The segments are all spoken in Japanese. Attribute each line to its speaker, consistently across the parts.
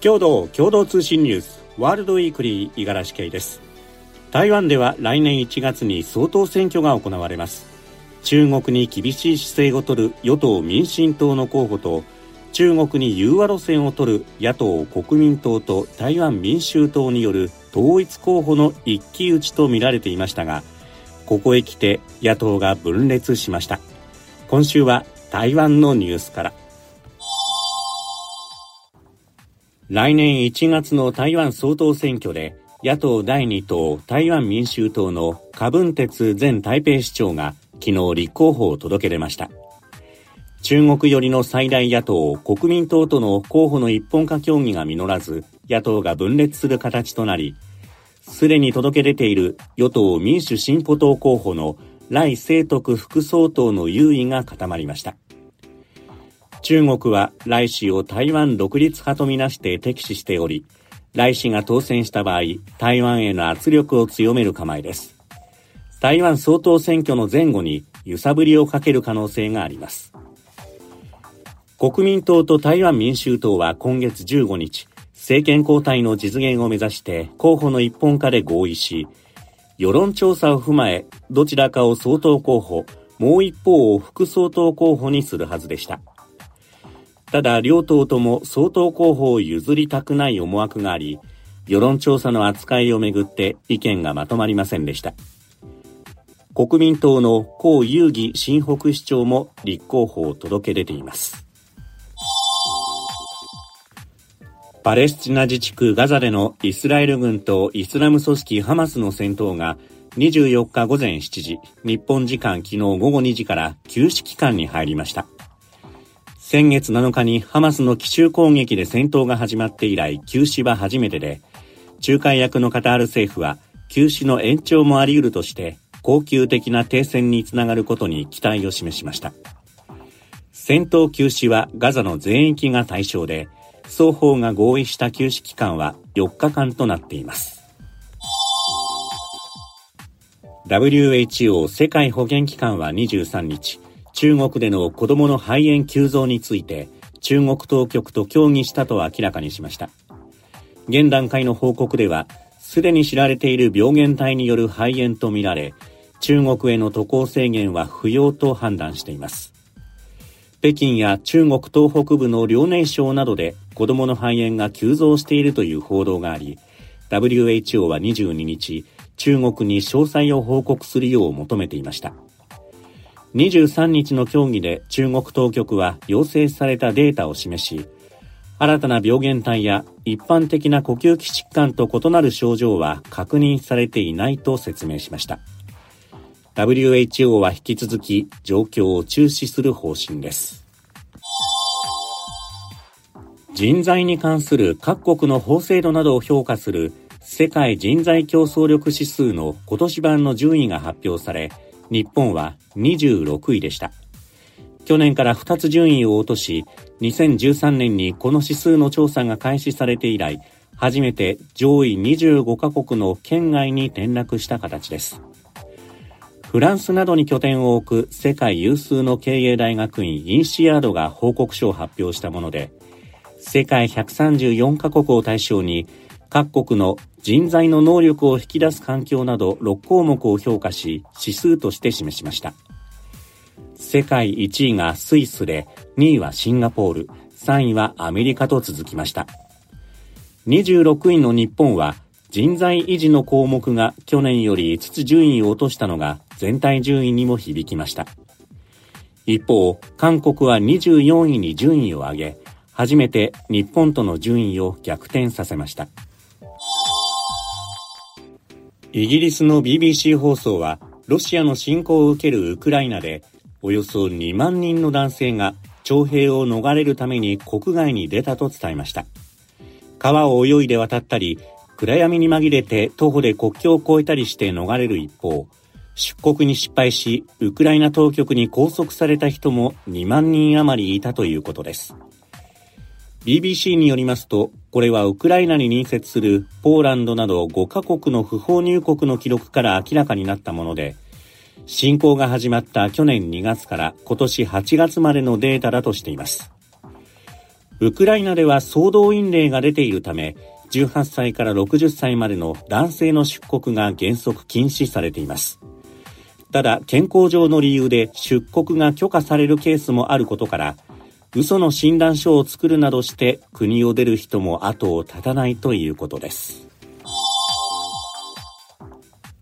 Speaker 1: 共同共同通信ニュースワールドウィークリー五十嵐圭です。台湾では来年1月に総統選挙が行われます。中国に厳しい姿勢を取る与党民進党の候補と中国に融和路線を取る野党国民党と台湾民衆党による統一候補の一騎打ちとみられていましたがここへ来て野党が分裂しました。今週は台湾のニュースから。来年1月の台湾総統選挙で野党第2党台湾民衆党の柯文哲前台北市長が昨日立候補を届け出ました。中国寄りの最大野党国民党との候補の一本化協議が実らず野党が分裂する形となり、すでに届け出ている与党民主進歩党候補の来清徳副総統の優位が固まりました。中国は来氏を台湾独立派とみなして敵視しており、来氏が当選した場合、台湾への圧力を強める構えです。台湾総統選挙の前後に揺さぶりをかける可能性があります。国民党と台湾民衆党は今月15日、政権交代の実現を目指して候補の一本化で合意し、世論調査を踏まえ、どちらかを総統候補、もう一方を副総統候補にするはずでした。ただ両党とも総統候補を譲りたくない思惑があり、世論調査の扱いをめぐって意見がまとまりませんでした。国民党の江遊義新北市長も立候補を届け出ています。パレスチナ自治区ガザでのイスラエル軍とイスラム組織ハマスの戦闘が24日午前7時、日本時間昨日午後2時から休止期間に入りました。先月7日にハマスの奇襲攻撃で戦闘が始まって以来休止は初めてで、仲介役のカタール政府は休止の延長もあり得るとして恒久的な停戦につながることに期待を示しました。戦闘休止はガザの全域が対象で、双方が合意した休止期間は4日間となっています。WHO 世界保健機関は23日、中国での子供の肺炎急増について中国当局と協議したと明らかにしました。現段階の報告では、すでに知られている病原体による肺炎とみられ、中国への渡航制限は不要と判断しています。北京や中国東北部の遼寧省などで子供の肺炎が急増しているという報道があり、WHO は22日、中国に詳細を報告するよう求めていました。23日の協議で中国当局は要請されたデータを示し、新たな病原体や一般的な呼吸器疾患と異なる症状は確認されていないと説明しました。WHO は引き続き状況を注視する方針です。人材に関する各国の法制度などを評価する世界人材競争力指数の今年版の順位が発表され、日本は26位でした。去年から2つ順位を落とし、2013年にこの指数の調査が開始されて以来、初めて上位25カ国の県外に転落した形です。フランスなどに拠点を置く世界有数の経営大学院インシアードが報告書を発表したもので、世界134カ国を対象に各国の人材の能力を引き出す環境など6項目を評価し指数として示しました。世界1位がスイスで2位はシンガポール、3位はアメリカと続きました。26位の日本は人材維持の項目が去年より5つ順位を落としたのが全体順位にも響きました。一方、韓国は24位に順位を上げ、初めて日本との順位を逆転させました。イギリスの BBC 放送は、ロシアの侵攻を受けるウクライナで、およそ2万人の男性が徴兵を逃れるために国外に出たと伝えました。川を泳いで渡ったり、暗闇に紛れて徒歩で国境を越えたりして逃れる一方、出国に失敗し、ウクライナ当局に拘束された人も2万人余りいたということです。BBC によりますと、これはウクライナに隣接するポーランドなど5カ国の不法入国の記録から明らかになったもので、侵攻が始まった去年2月から今年8月までのデータだとしています。ウクライナでは総動員令が出ているため、18歳から60歳までの男性の出国が原則禁止されています。ただ、健康上の理由で出国が許可されるケースもあることから、嘘の診断書を作るなどして国を出る人も後を絶たないということです。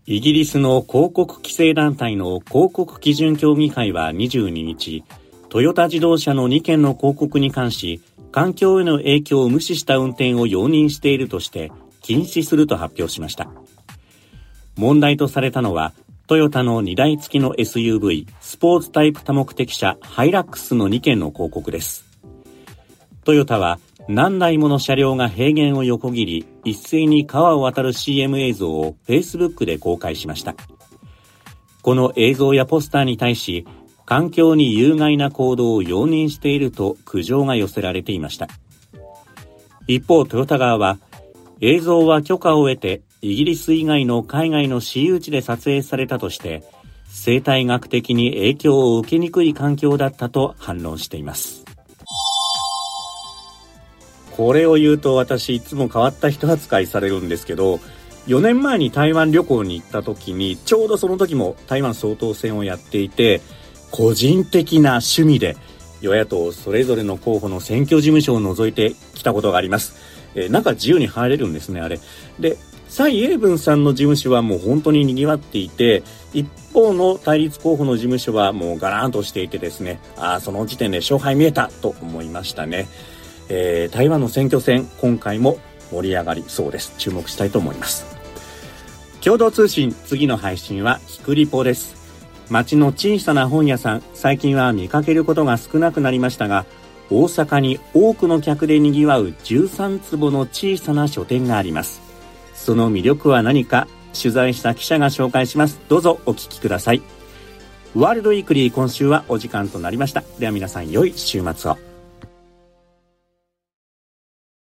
Speaker 1: イギリスの広告規制団体の広告基準協議会は22日、トヨタ自動車の2件の広告に関し、環境への影響を無視した運転を容認しているとして禁止すると発表しました。問題とされたのは、トヨタの荷台付きの SUV スポーツタイプ多目的車ハイラックスの2件の広告です。トヨタは何台もの車両が平原を横切り、一斉に川を渡る CM 映像を Facebook で公開しました。この映像やポスターに対し、環境に有害な行動を容認していると苦情が寄せられていました。一方、トヨタ側は、映像は許可を得てイギリス以外の海外の私有地で撮影されたとして、生態学的に影響を受けにくい環境だったと反論しています。これを言うと私いつも変わった人扱いされるんですけど、4年前に台湾旅行に行った時に、ちょうどその時も台湾総統選をやっていて、個人的な趣味で与野党それぞれの候補の選挙事務所を覗いてきたことがあります。えー、中自由に入れるんですね、あれ。で、蔡英文さんの事務所はもう本当に賑わっていて、一方の対立候補の事務所はもうガラーンとしていてですね、ああ、その時点で勝敗見えたと思いましたね。えー、台湾の選挙戦、今回も盛り上がりそうです。注目したいと思います。共同通信、次の配信は、キクリポです。街の小さな本屋さん、最近は見かけることが少なくなりましたが、大阪に多くの客で賑わう13坪の小さな書店があります。その魅力は何か取材した記者が紹介します。どうぞお聞きください。ワールドウィークリー今週はお時間となりました。では皆さん良い週末を。